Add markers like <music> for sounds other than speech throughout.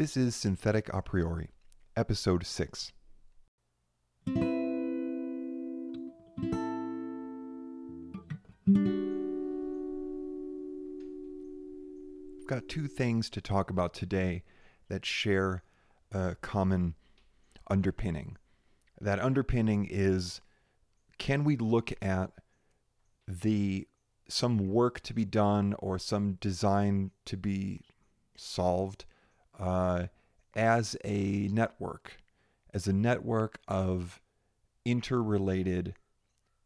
This is Synthetic A Priori, Episode 6. I've got two things to talk about today that share a common underpinning. That underpinning is can we look at the some work to be done or some design to be solved uh, as a network, as a network of interrelated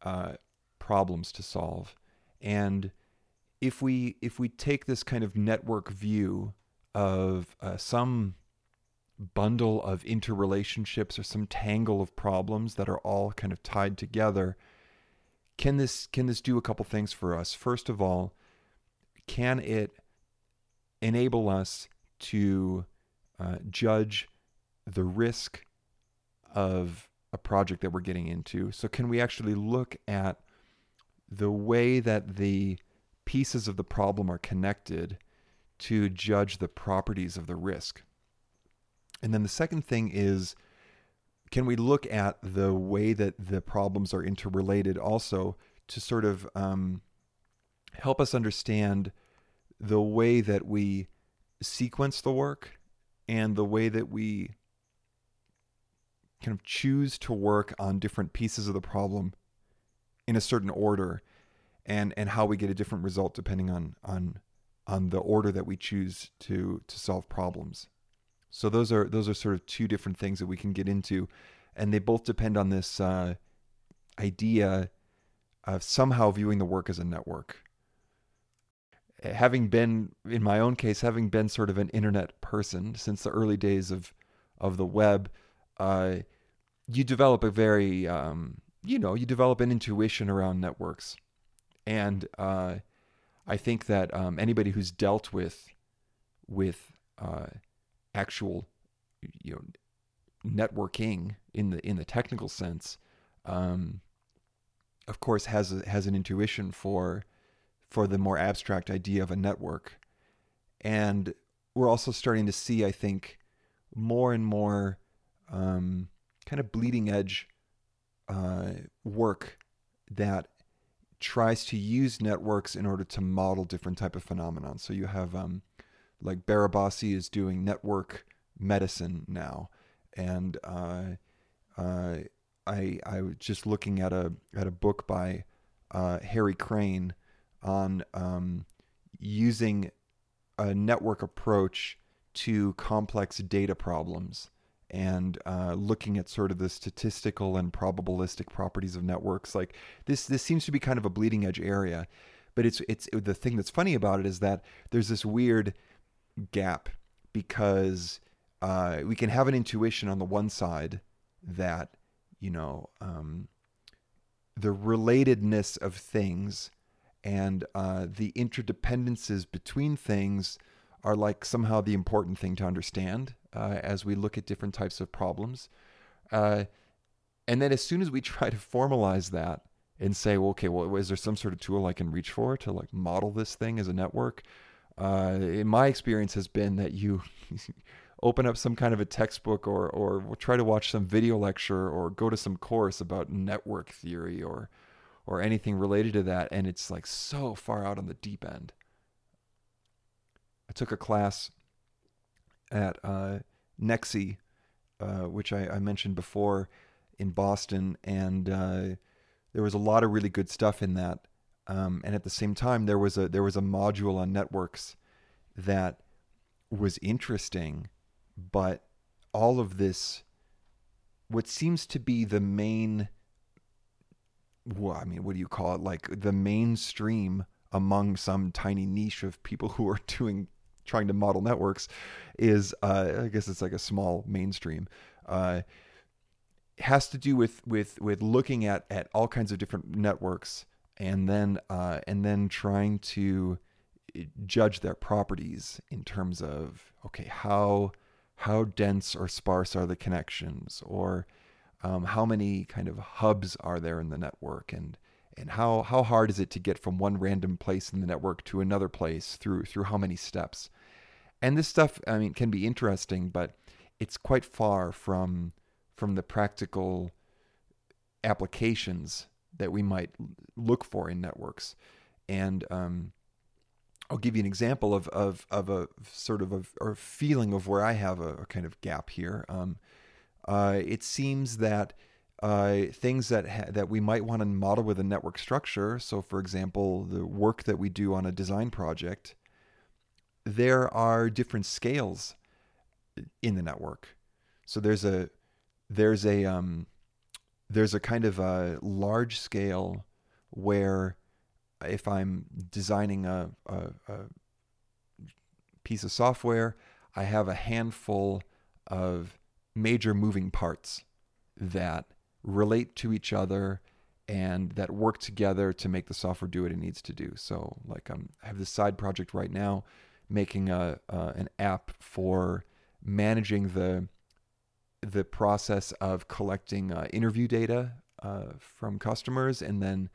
uh, problems to solve. And if we if we take this kind of network view of uh, some bundle of interrelationships or some tangle of problems that are all kind of tied together, can this can this do a couple things for us? First of all, can it enable us to uh, judge the risk of a project that we're getting into? So, can we actually look at the way that the pieces of the problem are connected to judge the properties of the risk? And then the second thing is can we look at the way that the problems are interrelated also to sort of um, help us understand the way that we sequence the work and the way that we kind of choose to work on different pieces of the problem in a certain order and and how we get a different result depending on on on the order that we choose to to solve problems. So those are those are sort of two different things that we can get into and they both depend on this uh, idea of somehow viewing the work as a network having been in my own case having been sort of an internet person since the early days of of the web uh, you develop a very um, you know you develop an intuition around networks. And uh, I think that um, anybody who's dealt with with uh, actual you know networking in the in the technical sense um, of course has a, has an intuition for for the more abstract idea of a network. And we're also starting to see, I think, more and more um, kind of bleeding edge uh, work that tries to use networks in order to model different type of phenomenon. So you have um, like Barabasi is doing network medicine now, and uh, uh, I I was just looking at a at a book by uh, Harry Crane on um, using a network approach to complex data problems and uh, looking at sort of the statistical and probabilistic properties of networks. Like this, this seems to be kind of a bleeding edge area, but it's it's the thing that's funny about it is that there's this weird gap because uh, we can have an intuition on the one side that you know um, the relatedness of things and uh, the interdependencies between things are like somehow the important thing to understand uh, as we look at different types of problems. Uh, and then as soon as we <laughs> try to formalize that and say, well, okay, well, is there some sort of tool I can reach for to like model this thing as a network? Uh, in my experience has been that you <laughs> open up some kind of a textbook or, or try to watch some video lecture or go to some course about network theory or or anything related to that, and it's like so far out on the deep end. I took a class at uh, NECSI, uh, which I, I, mentioned before in Boston, and uh, there was a lot of really good stuff in that. Um, and at the same time, there was a there was a module on networks that was interesting, but all of this, what seems to be the main well, I mean, what do you call it? Like the mainstream among some tiny niche of people who are <laughs> doing trying to model networks is uh, I guess it's like a small mainstream. Uh, has to do with with with looking at at all kinds of different networks and then uh, and then trying to eh, judge their properties in terms of okay how how dense or sparse are the connections or um, how many kind of hubs are there in the network and and how how hard is it to get from one random place in the network to another place through through how many steps and this stuff I mean can be interesting, but it's quite far from from the practical applications that we might look for in networks. And um, I'll give you an example of of of a sort of a or feeling of where I have a, a kind of gap here. Um, uh, it seems that uh, things that ha- that we might want to model with a network structure. So, for example, the work that we do on a design project, there are different scales in the network. So there's a there's a um, there's a kind of a large scale where if I'm designing a, a, a piece of software, I have a handful of major moving parts that relate to each other and that work together to make the software do what it needs to do. So, like, I'm, I have this side project right now, making a uh, an app for managing the the process of collecting uh, interview data uh, from customers and then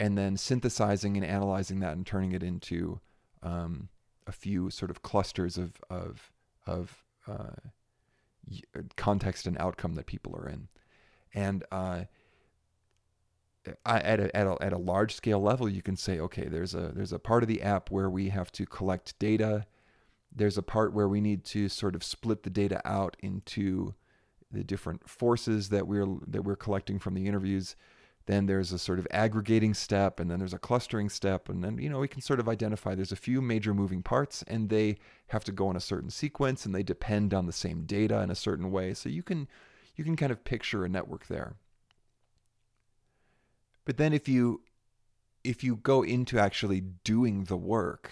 and then synthesizing and analyzing that and turning it into um, a few sort of clusters of of of uh, context and outcome that people are in, and uh, at a, at a at a large scale level, you can say, okay, there's a there's a part of the app where we have to collect data. There's a part where we need to sort of split the data out into the different forces that we're that we're collecting from the interviews. Then there's a sort of aggregating step, and then there's a clustering step, and then you know we can sort of identify there's a few major moving parts, and they have to go in a certain sequence, and they depend on the same data in a certain way. So you can you can kind of picture a network there. But then if you if you go into actually doing the work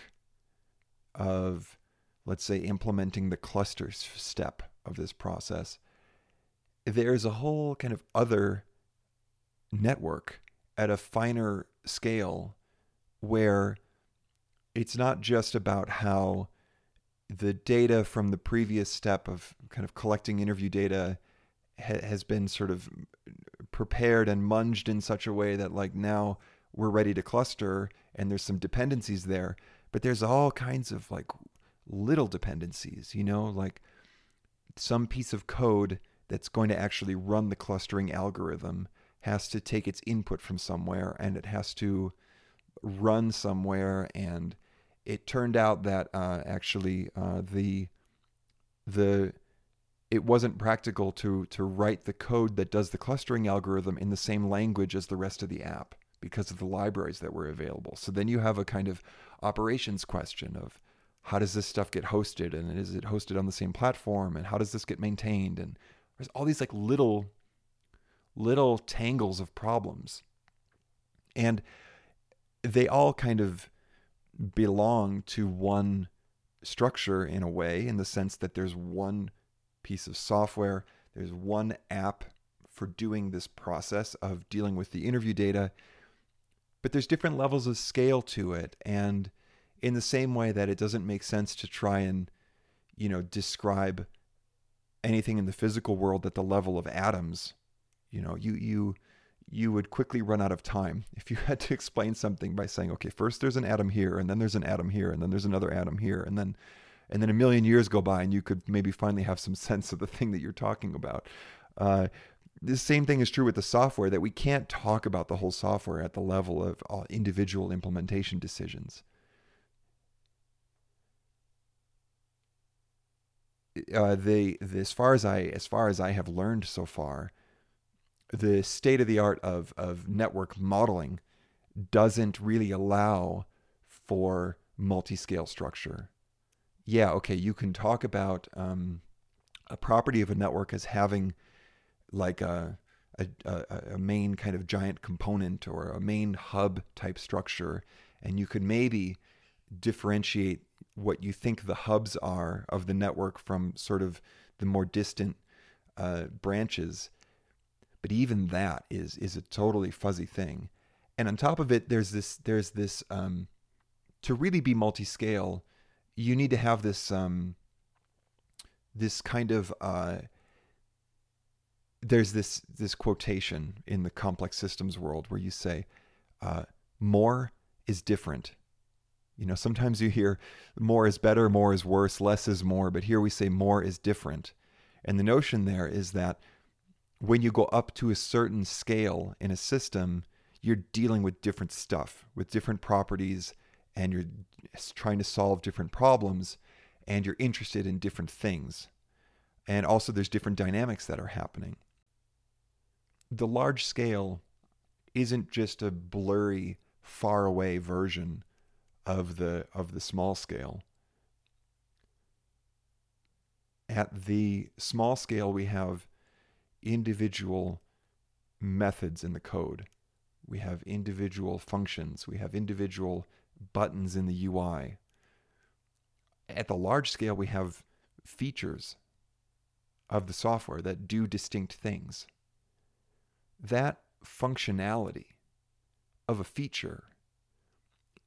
of let's say implementing the clusters step of this process, there's a whole kind of other network at a finer scale where it's not just about how the data from the previous step of kind of collecting interview data ha- has been sort of prepared and munged in such a way that like now we're ready to cluster and there's some dependencies there. But there's all kinds of like little dependencies you know like some piece of code that's going to actually run the clustering algorithm has to take its input from somewhere and it has to run somewhere and it turned out that uh, actually uh, the the it wasn't practical to to write the code that does the clustering algorithm in the same language as the rest of the app because of the libraries that were available. So then you have a kind of operations question of how does this stuff get hosted and is it hosted on the same platform and how does this get maintained and there's all these like little little tangles of problems. And they all kind of belong to one structure in a way, in the sense that there's one piece of software, there's one app for doing this process of dealing with the interview data, but there's different levels of scale to it. And in the same way that it doesn't make sense to try and, you know, describe anything in the physical world at the level of atoms, you know, you you you would quickly run out of time <laughs> if you had to explain something by saying, okay, first there's an atom here, and then there's an atom here, and then there's another atom here, and then and then a million years go by, and you could maybe finally have some <laughs> sense of the thing that you're talking about. Uh, the same thing is true with the software that we can't talk about the whole software at the level of uh, individual implementation decisions. uh, they as far as I as far as I have learned so far, the state of the art of of network modeling doesn't really allow for multi-scale structure. Yeah, okay, you can talk about um, a property of a network as having like a, a, a main kind of giant component or a main hub type structure, and you could maybe differentiate what you think the hubs are of the network from sort of the more distant uh, branches. But even that is is a totally fuzzy thing. And on top of it, there's this there's this um, to really be multi-scale, you need to have this um, this kind of uh, there's this this quotation in the complex systems world where you say uh, more is different You know, sometimes you hear more is better, more is worse, less is more, but here we say more is different. And the notion there is that when you go up to a certain scale in a system, you're dealing with different stuff, with different properties, and you're trying to solve different problems, and you're interested in different things. And also, there's different dynamics that are happening. The large scale isn't just a blurry, far away version of the of the small scale. At the small scale, we have individual methods in the code. We have individual functions. We have individual buttons in the UI. At the large scale, we have features of the software that do distinct things. That functionality of a feature,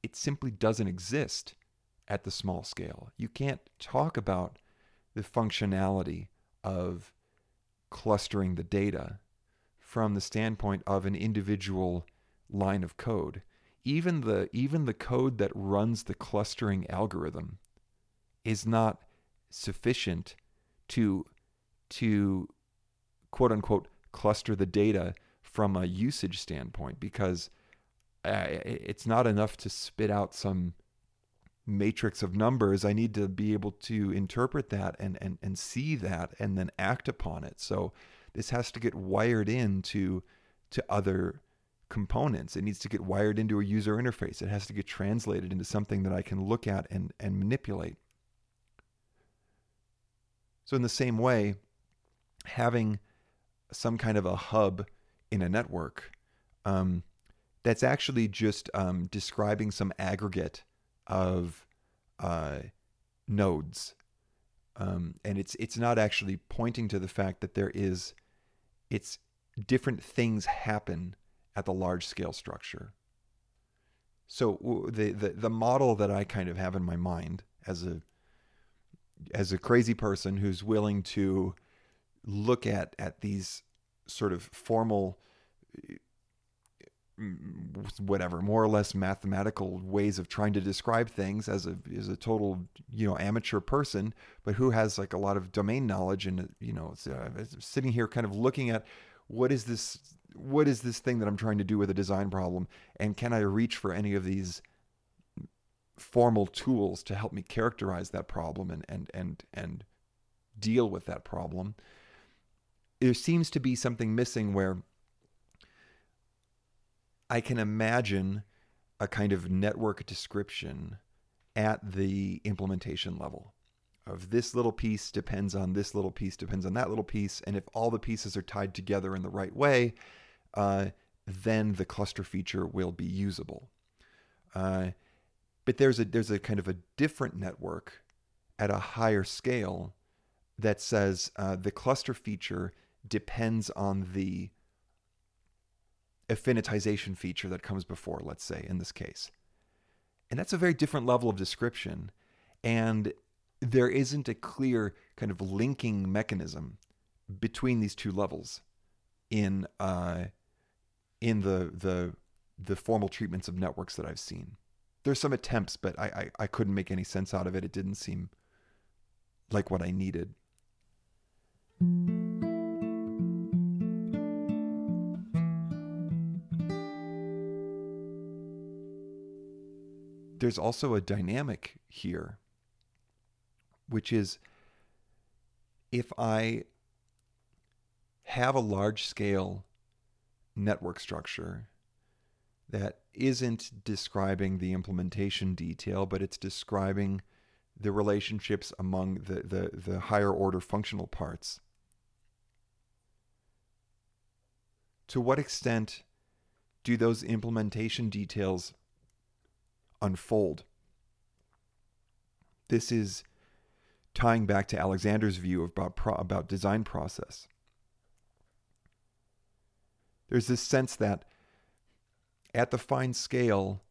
it simply doesn't exist at the small scale. You can't talk about the functionality of clustering the data from the standpoint of an individual line of code. Even the even the code that runs the clustering algorithm is not sufficient to to quote unquote cluster the data from a usage standpoint because uh, it's not enough to spit out some matrix of numbers. I need to be able to interpret that and, and, and see that and then act upon it. So this has to get wired into to other components. It needs to get wired into a user interface. It has to get translated into something that I can look at and, and manipulate. So, in the same way, having some kind of a hub in a network um, that's actually just um, describing some aggregate of uh, nodes. Um, and it's it's not actually pointing to the fact that there is it's different things happen at the large scale structure. So the, the the model that I kind of have in my mind as a as a crazy person who's willing to look at at these sort of formal whatever more or less mathematical ways of trying to describe things as a as a total you know amateur person but who has like a lot of domain knowledge and you know uh, sitting here kind of looking at what is this what is this thing that I'm trying to do with a design problem and can I reach for any of these formal tools to help me characterize that problem and and and and deal with that problem? There seems to be something missing where I can imagine a kind of network description at the implementation level of this little piece depends on this little piece depends on that little piece and if all the pieces are tied together in the right way uh, then the cluster feature will be usable. Uh, but there's a there's a kind of a different network at a higher scale that says uh, the cluster feature depends on the affinitization feature that comes before, let's say, in this case. And that's a very different level of description. And there isn't a clear kind of linking mechanism between these two levels in uh, in the the the formal treatments of networks that I've seen. There's some attempts, but I, I, I couldn't make any sense out of it. It didn't seem like what I needed. There's also a dynamic here, which is if I have a large scale network structure that isn't describing the implementation detail, but it's describing the relationships among the, the, the higher order functional parts. To what extent do those implementation details unfold. This is tying back to Alexander's view about, about design process. There's this sense that at the fine scale,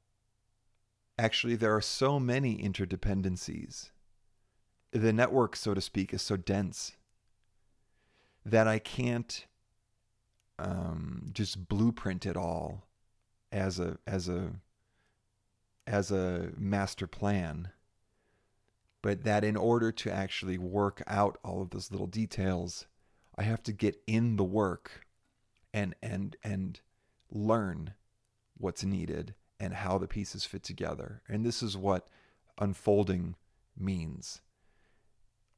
actually, there are so many interdependencies. The network, so to speak, is so dense that I can't um, just blueprint it all as a as a as a master plan, but that in order to actually work out all of those little details, I have to get in the work and and and learn what's needed and how the pieces fit together. And this is what unfolding means.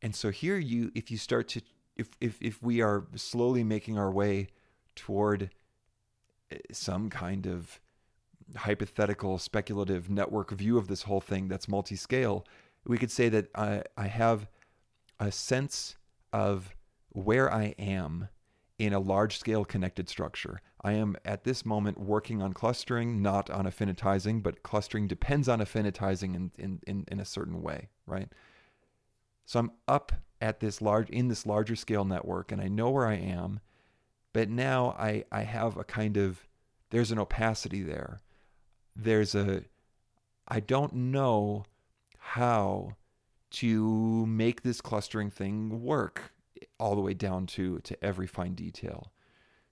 And so here you if you start to if if if we are slowly making our way toward eh, some kind of hypothetical speculative network view of this whole thing that's multi-scale, we could say that I, I have a sense of where I am in a large scale connected structure. I am at this moment working on clustering, not on affinitizing, but clustering depends on affinitizing in, in, in, in, a certain way, right? So I'm up at this large in this larger scale network and I know where I am, but now I, I have a kind of there's an opacity there. There's a I don't know how to make this clustering thing work all the way down to to every fine detail.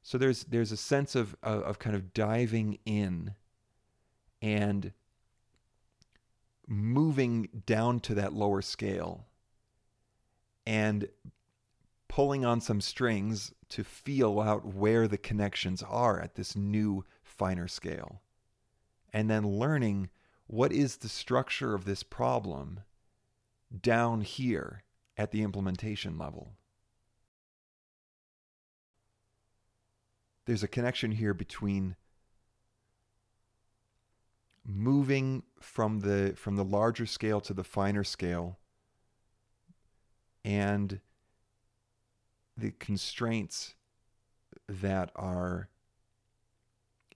So there's there's a sense of of, of kind of diving in and moving down to that lower scale and pulling on some strings to feel out where the connections are at this new finer scale and then learning what is the structure of this problem down here at the implementation level. There's a connection here between moving from the from the larger scale to the finer scale and the constraints that are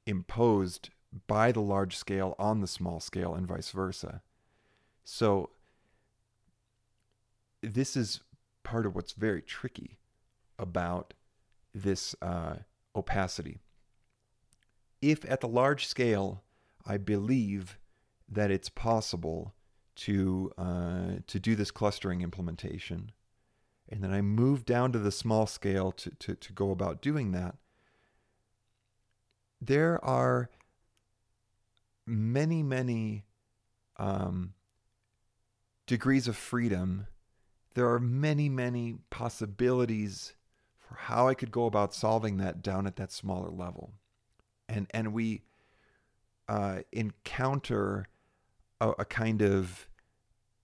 imposed by the large scale on the small scale and vice versa. So this is part of what's very tricky about this uh, opacity. If at the large scale, I believe that it's possible to uh, to do this clustering implementation, and then I move down to the small scale to, to, to go about doing that, there are many, many um, degrees of freedom. There are many, many possibilities for how I could go about solving that down at that smaller level. And, and we uh, encounter a, a, kind of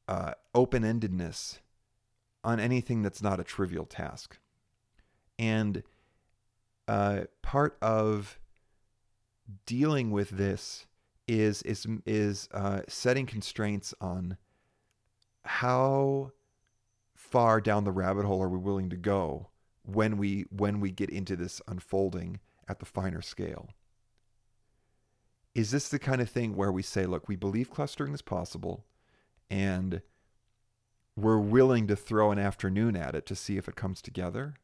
uh, open endedness on anything that's not a trivial task. And uh, part of dealing with this is is is uh, setting constraints on how far down the rabbit hole are we willing to go when we when we get into this unfolding at the finer scale. Is this the kind of thing where we say, look, we believe clustering is possible and we're willing to throw an afternoon at it to see if it comes together?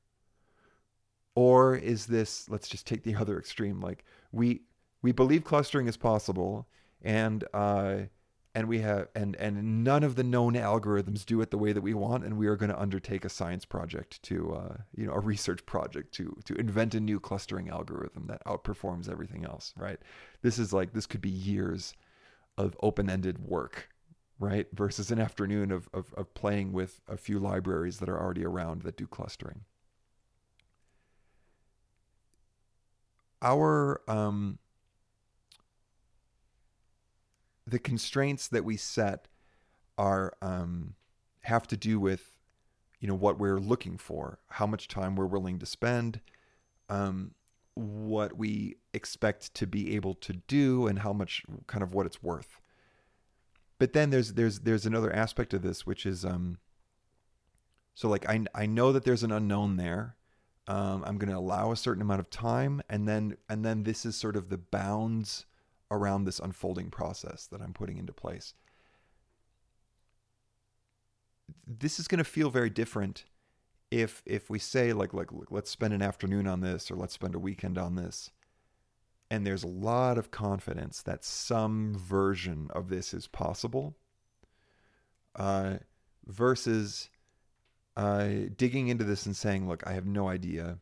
Or is this, let's just take the other extreme, like we we believe clustering is possible and uh, and we have and and none of the known algorithms do it the way that we want and we are going to undertake a science project to uh, you know a research project to to invent a new clustering algorithm that outperforms everything else right? This is like this could be years of open-ended work right versus an afternoon of, of, of playing with a few libraries that are already around that do clustering. Our um, the constraints that we set are um, have to do with you know what we're looking for, how much time we're willing to spend, um, what we expect to be able to do, and how much kind of what it's worth. But then there's there's there's another aspect of this which is um, so like I I know that there's an unknown there. Um, I'm going to allow a certain amount of time, and then and then this is sort of the bounds around this unfolding process that I'm putting into place. This is going to feel very different if if we say like like let's spend an afternoon on this or let's spend a weekend on this and there's a lot of confidence that some version of this is possible uh, versus uh, digging into this and saying look i have no idea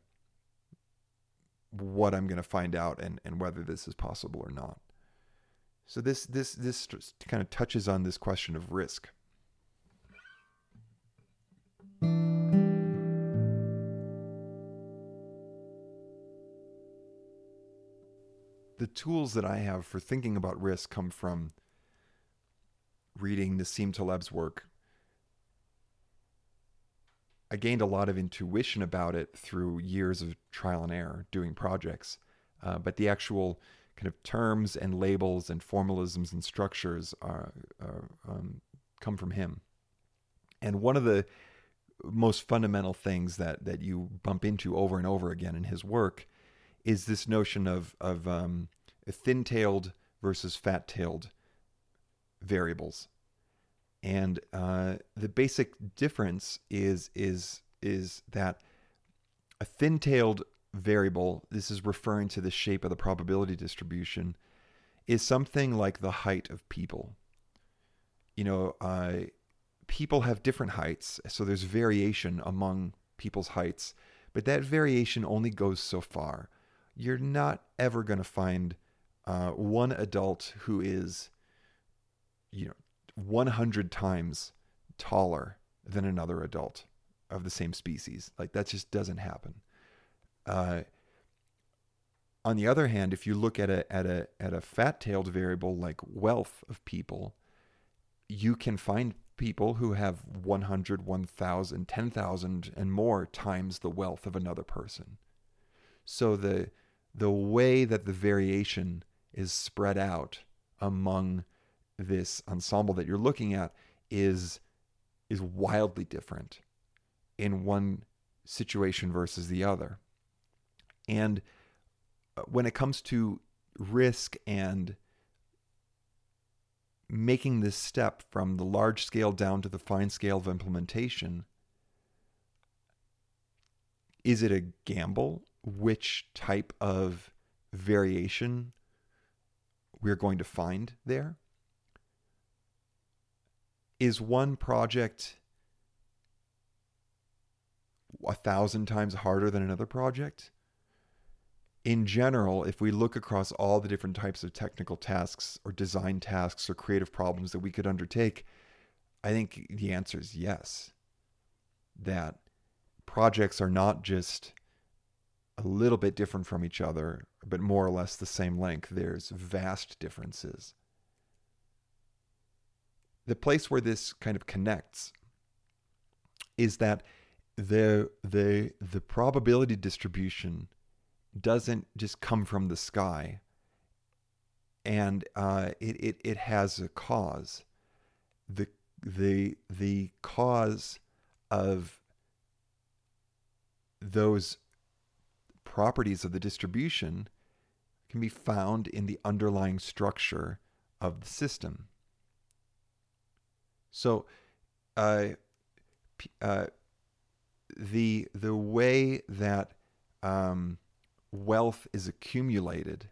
what i'm going to find out and, and whether this is possible or not So this this this kind of touches on this question of risk. The tools that I have for thinking about risk come from reading Nassim Taleb's work. I gained a lot of intuition about it through years of trial and error doing projects, uh, but the actual kind of terms and labels and formalisms and structures are, are um, come from him. And one of the most fundamental things that that you bump into over and over again in his work is this notion of of um, thin-tailed versus fat-tailed variables. And uh, the basic difference is is is that a thin-tailed variable, this is referring to the shape of the probability distribution, is something like the height of people. You know, uh, people have different heights, so there's variation among people's heights, but that variation only goes so far. You're not ever going to find uh, one adult who is, you know, 100 times taller than another adult of the same species. Like that just doesn't happen. Uh, on the other hand, if you look at a at a at a fat-tailed variable like wealth of people, you can find people who have 100, 1,000, 10,000 and more times the wealth of another person. So the the way that the variation is spread out among this ensemble that you're looking at is is wildly different in one situation versus the other. And uh, when it comes to risk and making this step from the large scale down to the fine scale of implementation, is it a gamble which type of variation we're going to find there? Is one project a thousand times harder than another project? In general, if we look across all the different types of technical tasks or design tasks or creative problems that we could undertake, I think the answer is yes. That projects are not just a little bit different from each other, but more or less the same length. There's vast differences. The place where this kind of connects is that the the the probability distribution doesn't just come from the sky and uh, it, it, it has a cause. The, the, the cause of those properties of the distribution can be found in the underlying structure of the system. So, uh, uh, the the way that um, wealth is accumulated,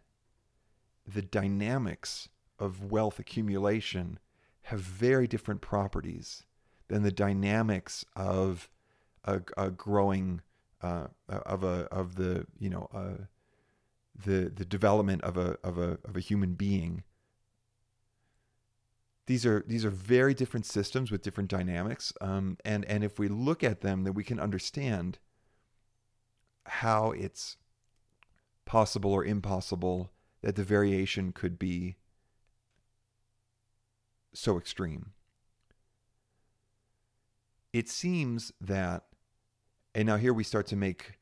the dynamics of wealth accumulation have very different properties than the dynamics of a, a growing uh, of a of the you know uh, the the development of a of a of a human being. These are these are very different systems with different dynamics, um, and and if we look at them, then we can understand how it's possible or impossible that the variation could be so extreme. It seems that, and now here we start to make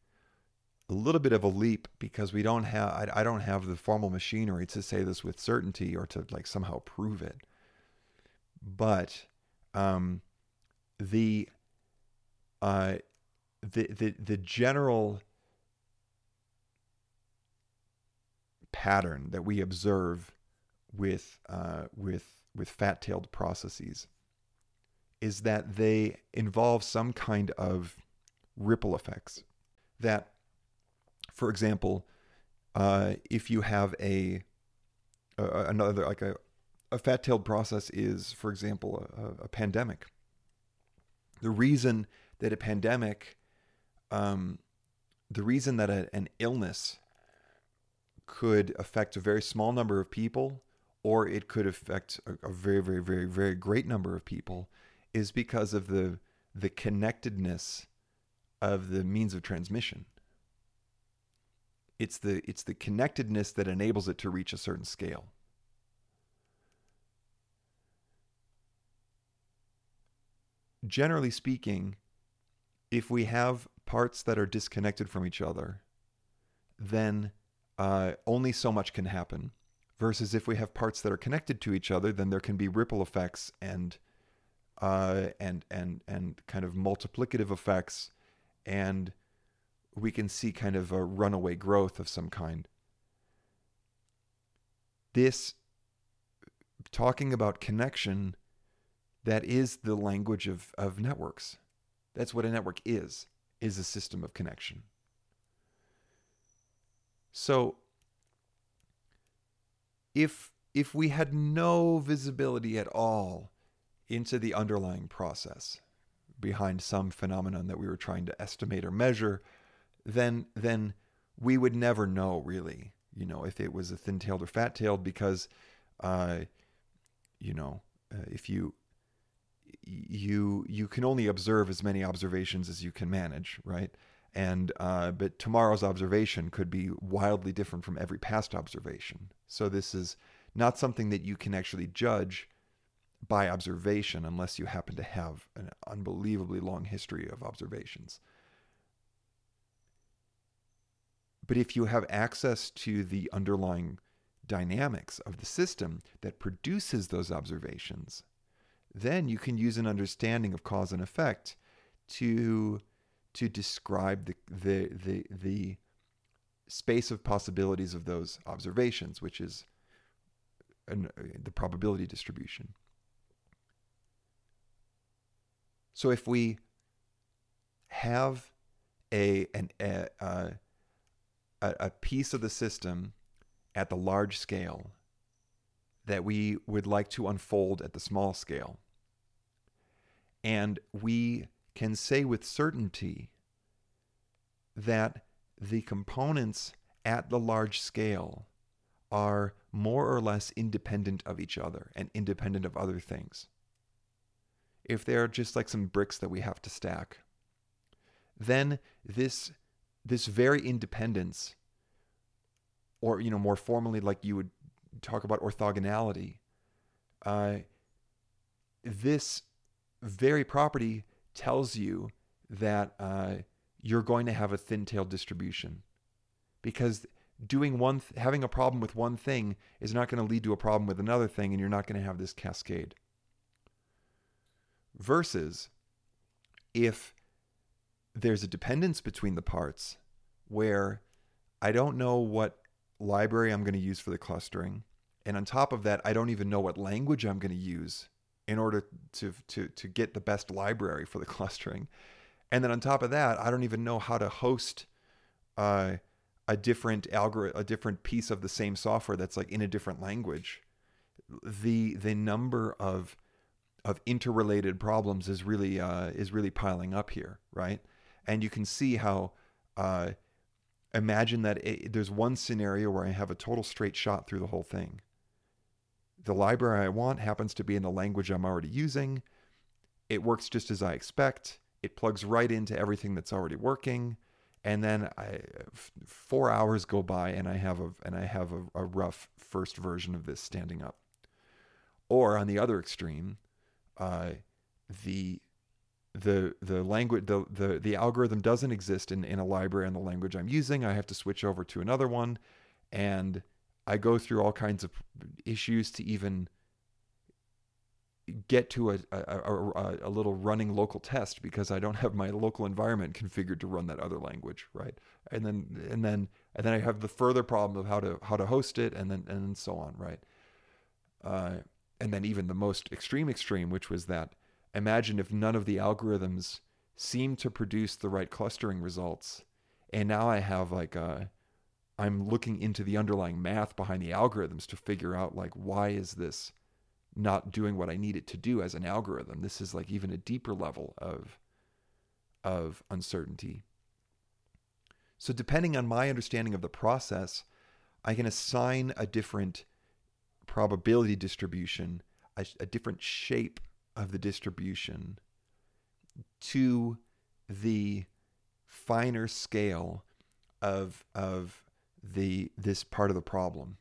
a little bit of a leap because we don't have, I, I don't have the formal machinery to say this with certainty or to like somehow prove it. But um, the, uh, the the the general pattern that we observe with uh, with with fat-tailed processes is that they involve some kind of ripple effects. That, for example, uh, if you have a, another like a a fat-tailed process is, for example, a, a pandemic. The reason that a pandemic, um, the reason that a, an illness could affect a very small number of people or it could affect a, a very, very, very, very great number of people, is because of the the connectedness of the means of transmission. It's the it's the connectedness that enables it to reach a certain scale. Generally speaking, if we have parts that are disconnected from each other, then uh, only so much can happen. Versus if we have parts that are connected to each other, then there can be ripple effects and uh, and and and kind of multiplicative effects, and we can see kind of a runaway growth of some kind. This talking about connection, that is the language of, of networks. That's what a network is, is a system of connection. So if if we had no visibility at all into the underlying process behind some phenomenon that we were trying to estimate or measure, then then we would never know really, you know, if it was a thin-tailed or fat-tailed because uh, you know, uh, if you you you can only observe as many observations as you can manage, right? And uh, but tomorrow's observation could be wildly different from every past observation. So this is not something that you can actually judge by observation unless you happen to have an unbelievably long history of observations. But if you have access to the underlying dynamics of the system that produces those observations, then you can use an understanding of cause and effect to to describe the the the, the space of possibilities of those observations, which is an, uh, the probability distribution. So if we have a an a, a piece of the system at the large scale that we would like to unfold at the small scale, and we can say with certainty that the components at the large scale are more or less independent of each other and independent of other things. If they're just like some bricks that we have to stack, then this this very independence or you know more formally like you would talk about orthogonality uh, this very property tells you that uh, you're going to have a thin-tailed distribution. Because doing one th- having a problem with one thing is not going to lead to a problem with another thing and you're not going to have this cascade. Versus if there's a dependence between the parts where I don't know what library I'm going to use for the clustering and on top of that I don't even know what language I'm going to use in order to to to get the best library for the <laughs> clustering. And then on top of that, I don't even know how to host uh, a different algorithm, a different piece of the same software that's like in a different language. The the number of of interrelated problems is really uh, is really piling up here, right? And you can see how. Uh, imagine that it, there's one scenario where I have a total straight shot through the whole thing the library I want happens to be in the language I'm already using. It works just as I expect. It plugs right into everything that's already working. And then I, four hours go by and I have a and I have a, a rough first version of this standing up. Or on the other extreme, uh, the the the language the, the the algorithm doesn't exist in, in a library in the language I'm using. I have to switch over to another one and I go through all kinds of issues to even get to a, a, a, a, little running local test because I don't have my local environment configured to run that other language, right? And then and then and then I have the further problem of how to how to host it, and then and so on, right? Uh, and then even the most extreme extreme, which was that imagine if none of the algorithms seem to produce the right clustering results, and now I have like a I'm looking into the underlying math behind the algorithms to figure out like why is this not doing what I need it to do as an algorithm. This is like even a deeper level of of uncertainty. So depending on my understanding of the process, I can assign a different probability distribution, a, a different shape of the distribution to the finer scale of of the this part of the problem.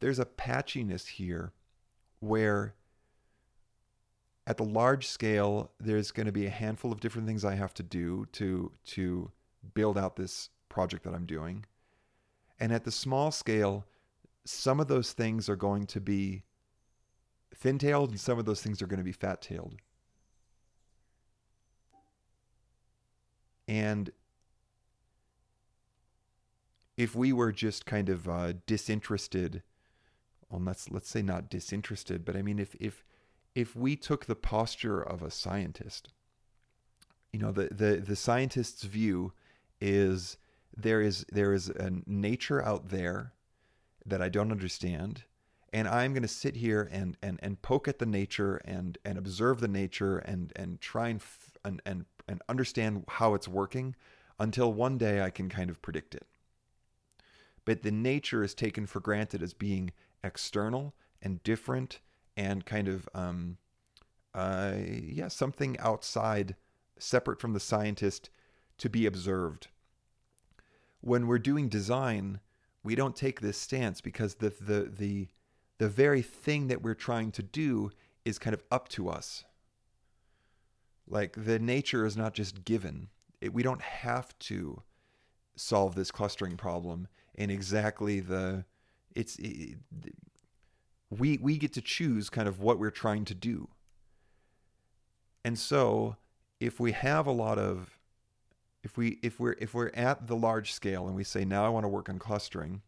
There's a patchiness here where at the large scale there's going to be a handful of different things I have to do to to build out this project that I'm doing. And at the small scale, some of those things are going to be thin tailed and some of those things are going to be fat tailed. And if we were just kind of uh, disinterested, well, let's let's say not disinterested, but I mean if if if we took the posture of a scientist, you know, the the the scientist's view is there is there is a nature out there that I don't understand and I'm going to sit here and, and, and poke at the nature and, and observe the nature and, and try and, f- and, and, and understand how it's working until one day I can kind of predict it. But the nature is taken for granted as being external and different and kind of, um, uh, yeah, something outside, separate from the scientist to be observed. When we're doing design, we don't take this stance because the, the, the, the very thing that we're trying to do is kind of up to us. Like the nature is not just given. It, we don't have to solve this clustering problem in exactly the it's it, we we get to choose kind of what we're trying to do. And so if we have a lot of if we if we're if we're at the large scale and we say now I want to work on clustering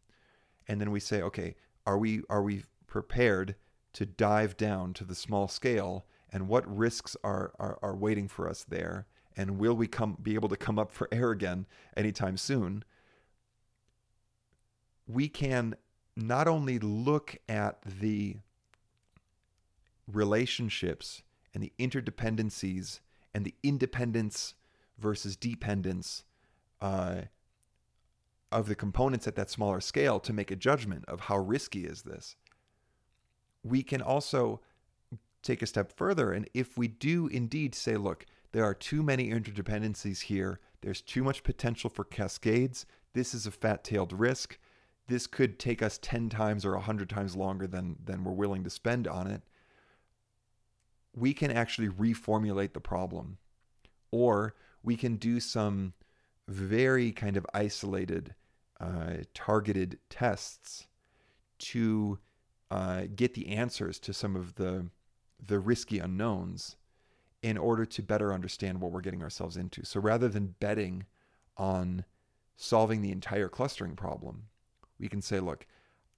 and then we say okay are we are we prepared to dive down to the small scale and what risks are, are, are waiting for us there and will we come be able to come up for air again anytime soon we can not only look at the relationships and the interdependencies and the independence versus dependence uh, of the components at that smaller scale to make a judgment of how risky is this we can also take a step further. And if we do indeed say, look, there are too many interdependencies here, there's too much potential for cascades, this is a fat tailed risk, this could take us 10 times or 100 times longer than, than we're willing to spend on it, we can actually reformulate the problem. Or we can do some very kind of isolated, uh, targeted tests to uh, get the answers to some of the the risky unknowns in order to better understand what we're getting ourselves into. So rather than betting on solving the entire clustering problem, we can say, look,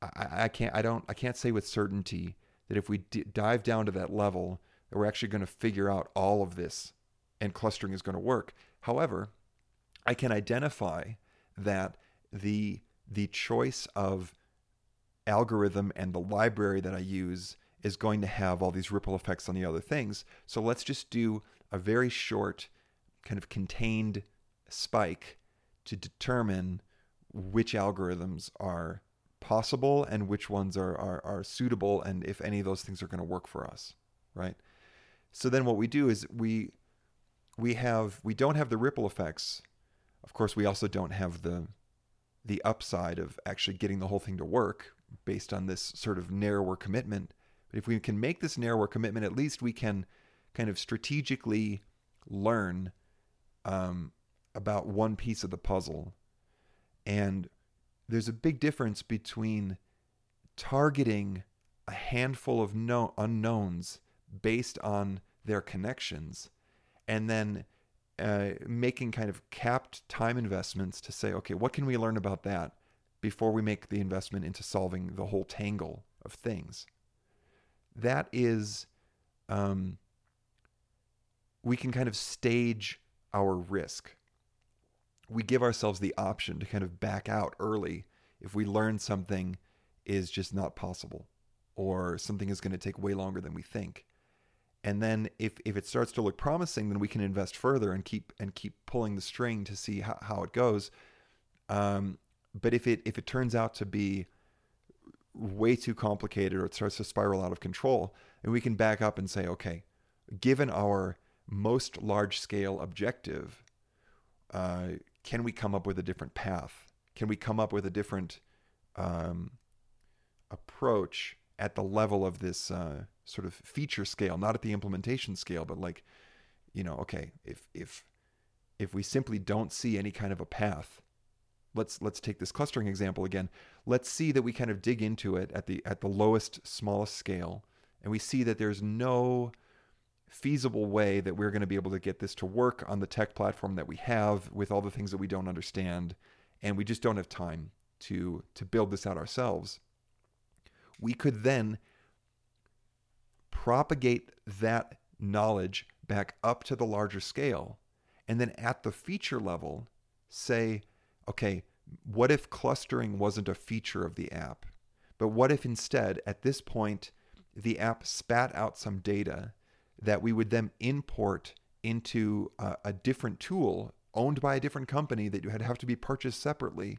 I, I can't, I don't, I can't say with certainty that if we d- dive down to that level, that we're actually going to figure out all of this and clustering is going to work. However, I can identify that the the choice of algorithm and the library that I use is going to have all these ripple effects on the other things. So let's just do a very short, kind of contained spike to determine which algorithms are possible and which ones are, are, are suitable and if any of those things are going to work for us, right? So then what we do is we we have we don't have the ripple effects. Of course, we also don't have the the upside of actually getting the whole thing to work based on this sort of narrower commitment. But if we can make this narrower commitment, at least we can kind of strategically learn um, about one piece of the puzzle. And there's a big difference between targeting a handful of no- unknowns based on their connections and then uh, making kind of capped time investments to say, okay, what can we learn about that? Before we make the investment into solving the whole tangle of things. That is, um, we can kind of stage our risk. We give ourselves the option to kind of back out early if we learn something is just not possible or something is going to take way longer than we think. and then if, if it starts to look promising then we can invest further and keep and keep pulling the string to see how, how it goes um, but if it if it turns out to be way too complicated or it starts to spiral out of control and we can back up and say okay given our most large scale objective uh, can we come up with a different path? Can we come up with a different um, approach at the level of this uh, sort of feature scale, not at the implementation scale, but like, you know, okay, if if if we simply don't see any kind of a path, let's let's take this clustering example again. Let's see that we kind of dig into it at the at the lowest, smallest scale, and we see that there's no feasible way that we're going to be able to get this to work on the tech platform that we have with all the things that we don't understand, and we just don't have time to to build this out ourselves. We could then propagate that knowledge back up to the larger scale. And then at the feature level, say, okay, what if clustering wasn't a feature of the app? But what if instead, at this point, the app spat out some data that we would then import into a, a different tool owned by a different company that would have to be purchased separately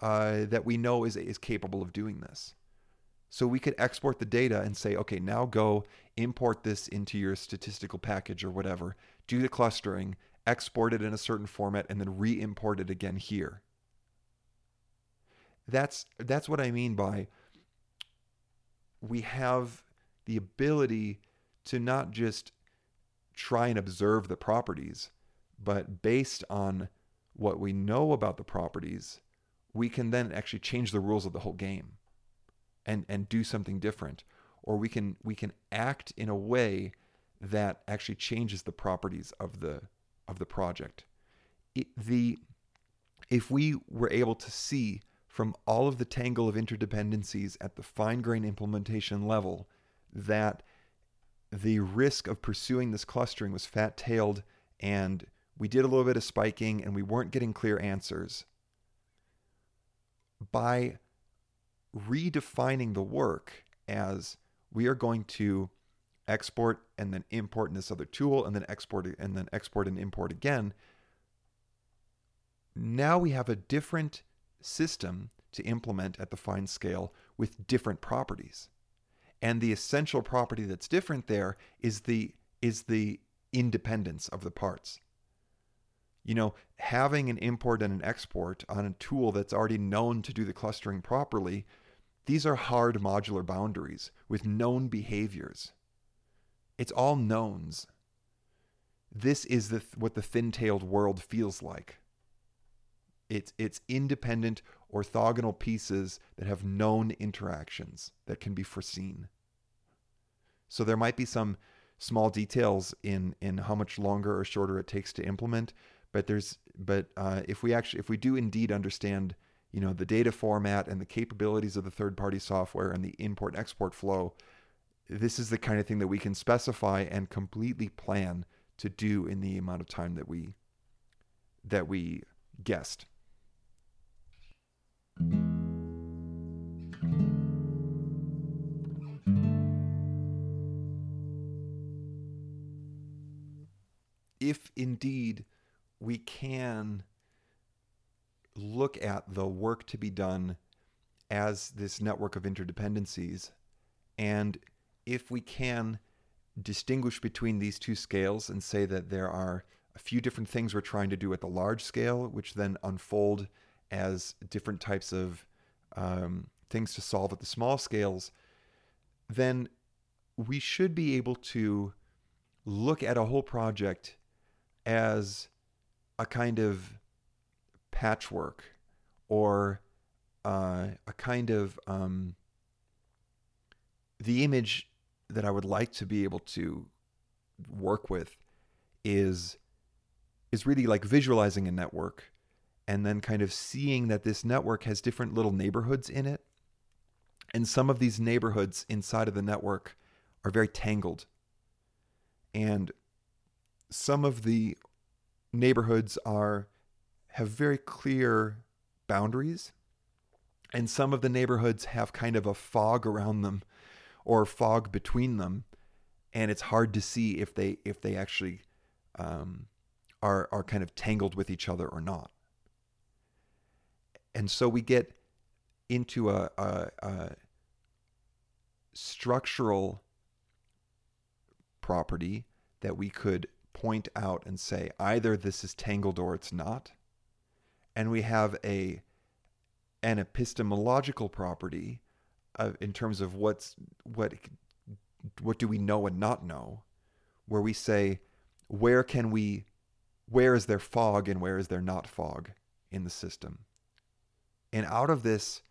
uh, that we know is, is capable of doing this? So we could export the data and say, okay, now go import this into your statistical package or whatever, do the clustering, export it in a certain format, and then re import it again here. That's, that's what I mean by we have the ability to not just try and observe the properties, but based on what we know about the properties, we can then actually change the rules of the whole game and and do something different or we can we can act in a way that actually changes the properties of the of the project. It, the if we were able to see from all of the tangle of interdependencies at the fine grain implementation level that the risk of pursuing this clustering was fat tailed and we did a little bit of spiking and we weren't getting clear answers by redefining the work as we are going to export and then import in this other tool and then export and then export and import again. Now we have a different system to implement at the fine scale with different properties. And the essential property that's different there is the is the independence of the parts. You know, having an import and an export on a tool that's already known to do the clustering properly these are hard modular boundaries with known behaviors. It's all knowns. This is the, what the thin tailed world feels like. It's, it's independent orthogonal pieces that have known interactions that can be foreseen. So there might be some small details in, in how much longer or shorter it takes to implement, but there's but uh, if we actually if we do indeed understand you know, the data format and the capabilities of the third party software and the import export flow, this is the kind of thing that we can specify and completely plan to do in the amount of time that we that we guessed. If indeed we can look at the work to be done as this network of interdependencies. And if we can distinguish between these two scales and say that there are a few different things we're trying to do at the large scale, which then unfold as different types of um, things to solve at the small scales, then we should be able to look at a whole project as a kind of patchwork or uh, a kind of um, the image that I would like to be able to work with is is really like visualizing a network and then kind of seeing that this network has different little neighborhoods in it. And some of these neighborhoods inside of the network are very tangled. And some of the neighborhoods are have very clear boundaries, and some of the neighborhoods have kind of a fog around them or fog between them. and it's hard to see if they if they actually um, are are kind of tangled with each other or not. And so we get into a, a, a structural property that we could point out and say either this is tangled or it's not. And we have a an epistemological property of, in terms of what's what what do we know and not know, where we say where can we where is there fog and where is there not fog in the system. And out of this,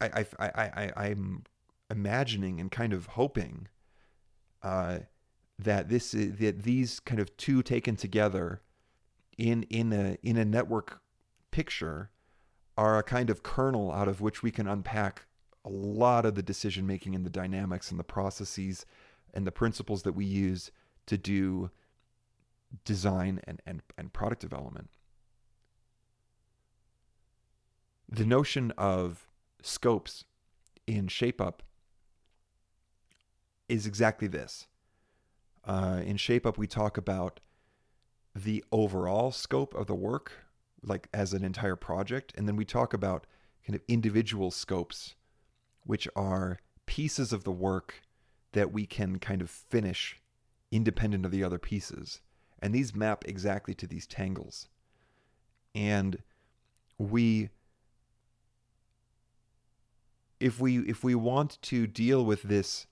I, I, I, I, am imagining and kind of hoping uh, that this is, that these kind of two taken together in in a in a network picture are a kind of kernel out of which we can unpack a lot of the decision making and the dynamics and the processes and the principles that we use to do design and, and, and product development. The notion of scopes in ShapeUp is exactly this. Uh, in ShapeUp, we talk about the overall scope of the work, like as an entire project, and then we talk about kind of individual scopes, which are pieces of the work that we can kind of finish independent of the other pieces. And these map exactly to these tangles. And we if we if we want to deal with this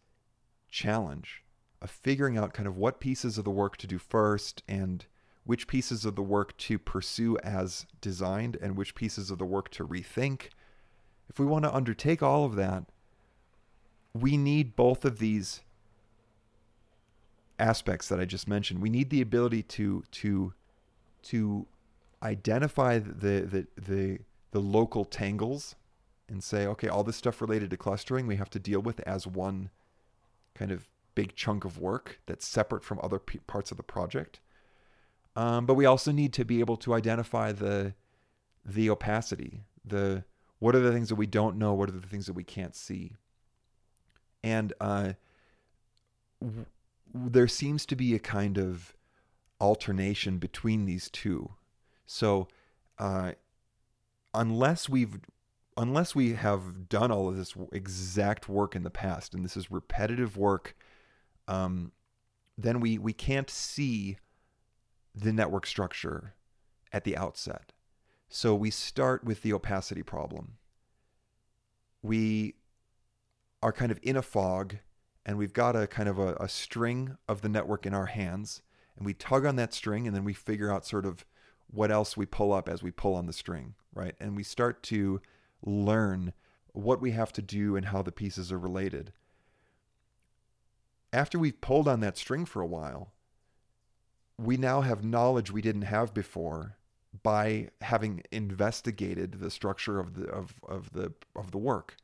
challenge of figuring out kind of what pieces of the work to do first and which pieces of the work to pursue as designed and which pieces of the work to rethink. If we want to undertake all of that, we need both of these aspects that I just mentioned. We need the ability to to to identify the the the, the local tangles and say, okay, all this stuff related to clustering we have to deal with as one kind of big chunk of work that's separate from other p- parts of the project. Um, but we also need to be able to identify the the opacity, the what are the things that we don't know, what are the things that we can't see, and uh, w- there seems to be a kind of alternation between these two. So, uh, unless we've unless we have done all of this exact work in the past, and this is repetitive work, um, then we we can't see the network structure at the outset. So we start with the opacity problem. We are kind of in a fog and we've got a kind of a, a, string of the network in our hands and we tug on that string and then we figure out sort of what else we pull up as we pull on the string, right? And we start to learn what we have to do and how the pieces are related. After we've pulled on that string for a while, we now have knowledge we didn't have before by having investigated the structure of the of, of the of the work.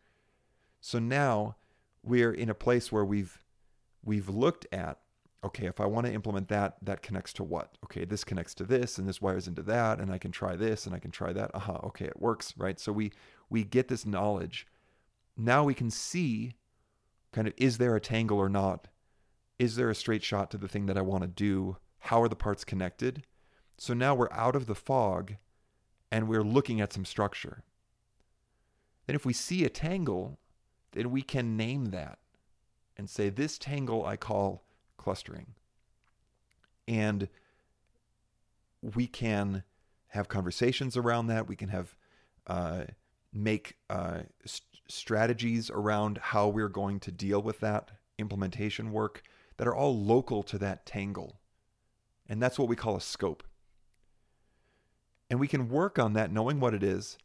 So now we're in a place where we've we've looked at okay, if I want to implement that, that connects to what? Okay, this connects to this and this wires into that and I can try this and I can try that. Aha, okay, it works, right? So we we get this knowledge. Now we can see kind of is there a tangle or not? Is there a straight shot to the thing that I want to do? How are the parts connected? So now we're out of the fog and we're looking at some structure. Then if we see a tangle, then we can name that and say, this tangle I call clustering. And we can have conversations around that. We can have uh, make uh, st- strategies around how we're going to deal with that implementation work that are all local to that tangle. And that's what we call a scope. And we can work on that knowing what it is.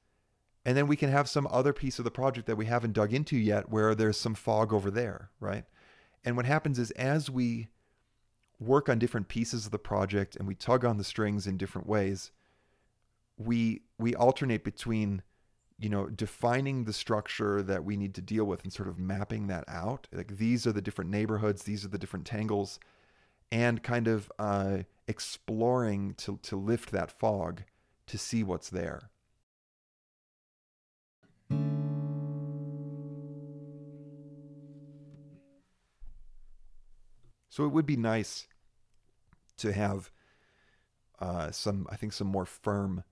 And then we can have some other piece of the project that we haven't dug into yet where there's some fog over there, right? And what happens is as we work on different pieces of the project and we tug on the strings in different ways, we we alternate between you know defining the structure that we need to deal with and sort of mapping that out like these are the different neighborhoods these are the different tangles and kind of uh, exploring to, to lift that fog to see what's there. So it would be nice to have uh, some, I think, some more firm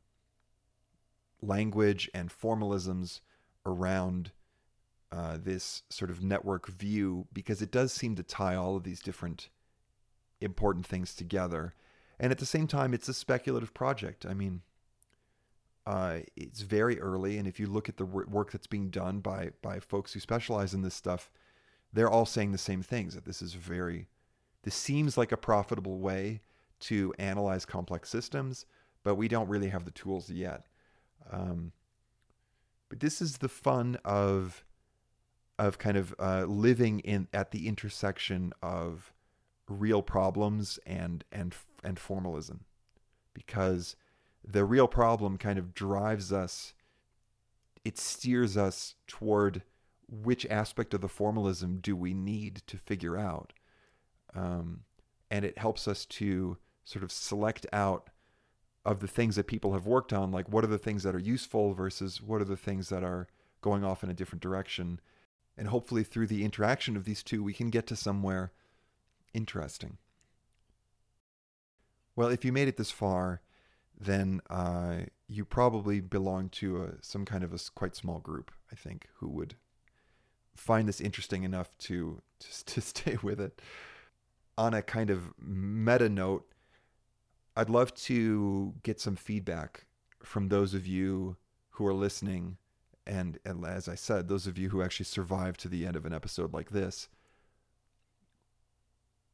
language and formalisms around uh, this sort of network view because it does seem to tie all of these different important things together. And at the same time, it's a speculative project. I mean, uh, it's very early, and if you look at the work that's being done by by folks who specialize in this stuff, they're all saying the same things. That this is very, this seems like a profitable way to analyze complex systems, but we don't really have the tools yet. Um, but this is the fun of of kind of uh, living in at the intersection of real problems and and and formalism, because the real problem kind of drives us. It steers us toward which aspect of the formalism do we need to figure out, um, and it helps us to sort of select out of the things that people have worked on, like what are the things that are useful versus what are the things that are going off in a different direction. And hopefully, through the interaction of these two, we can get to somewhere interesting. Well, if you made it this far, then uh, you probably belong to a, some kind of a quite small group, I think, who would find this interesting enough to, to, <laughs> to stay with it. On a kind of meta note, I'd love to get some feedback from those of you who are listening. And, and as I said, those of you who actually survive to the end of an episode like this.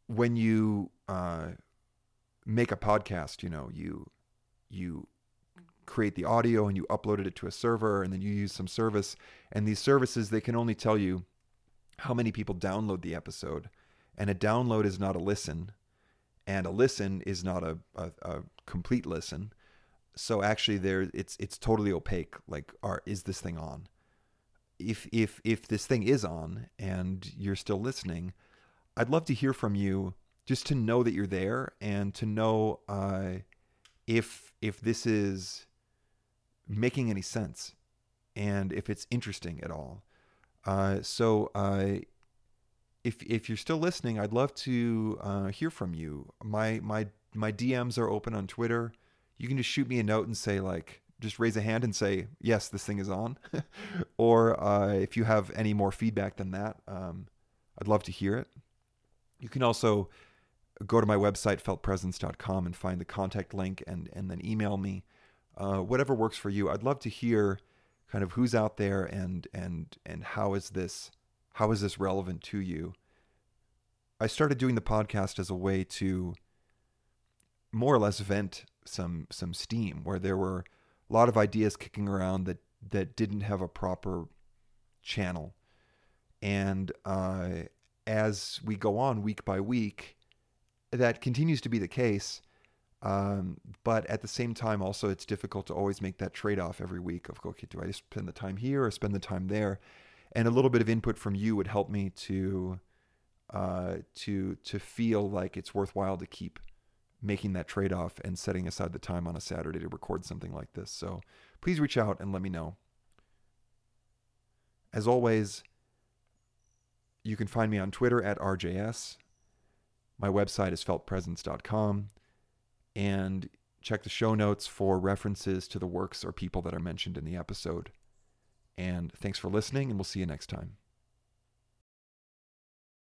When you uh, make a podcast, you know, you you create the audio and you uploaded it to a server and then you use some service and these services they can only tell you how many people download the episode and a download is not a listen and a listen is not a, a, a complete listen. So actually, there it's it's totally opaque. Like, are is this thing on? If if if this thing is on and you're still listening, I'd love to hear from you, just to know that you're there and to know uh, if if this is making any sense and if it's interesting at all. Uh, so uh, if if you're still listening, I'd love to uh, hear from you. My my my DMs are open on Twitter. You can just shoot me a note and say like, just raise a hand and say yes, this thing is on. <laughs> or uh, if you have any more feedback than that, um, I'd love to hear it. You can also go to my website feltpresence.com and find the contact link and and then email me. Uh, whatever works for you. I'd love to hear kind of who's out there and and and how is this how is this relevant to you? I started doing the podcast as a way to more or less vent some some steam where there were a lot of ideas kicking around that that didn't have a proper channel. And uh, as we go on week by week, that continues to be the case. Um, but at the same time, also, it's difficult to always make that trade off every week of, okay, do I spend the time here or spend the time there? and a little bit of input from you would help me to uh, to to feel like it's worthwhile to keep making that trade off and setting aside the time on a Saturday to record something like this. So please reach out and let me know. As always, you can find me on Twitter at RJS. My website is feltpresence.com. And check the show notes for references to the works or people that are mentioned in the episode. And thanks for listening, and we'll see you next time.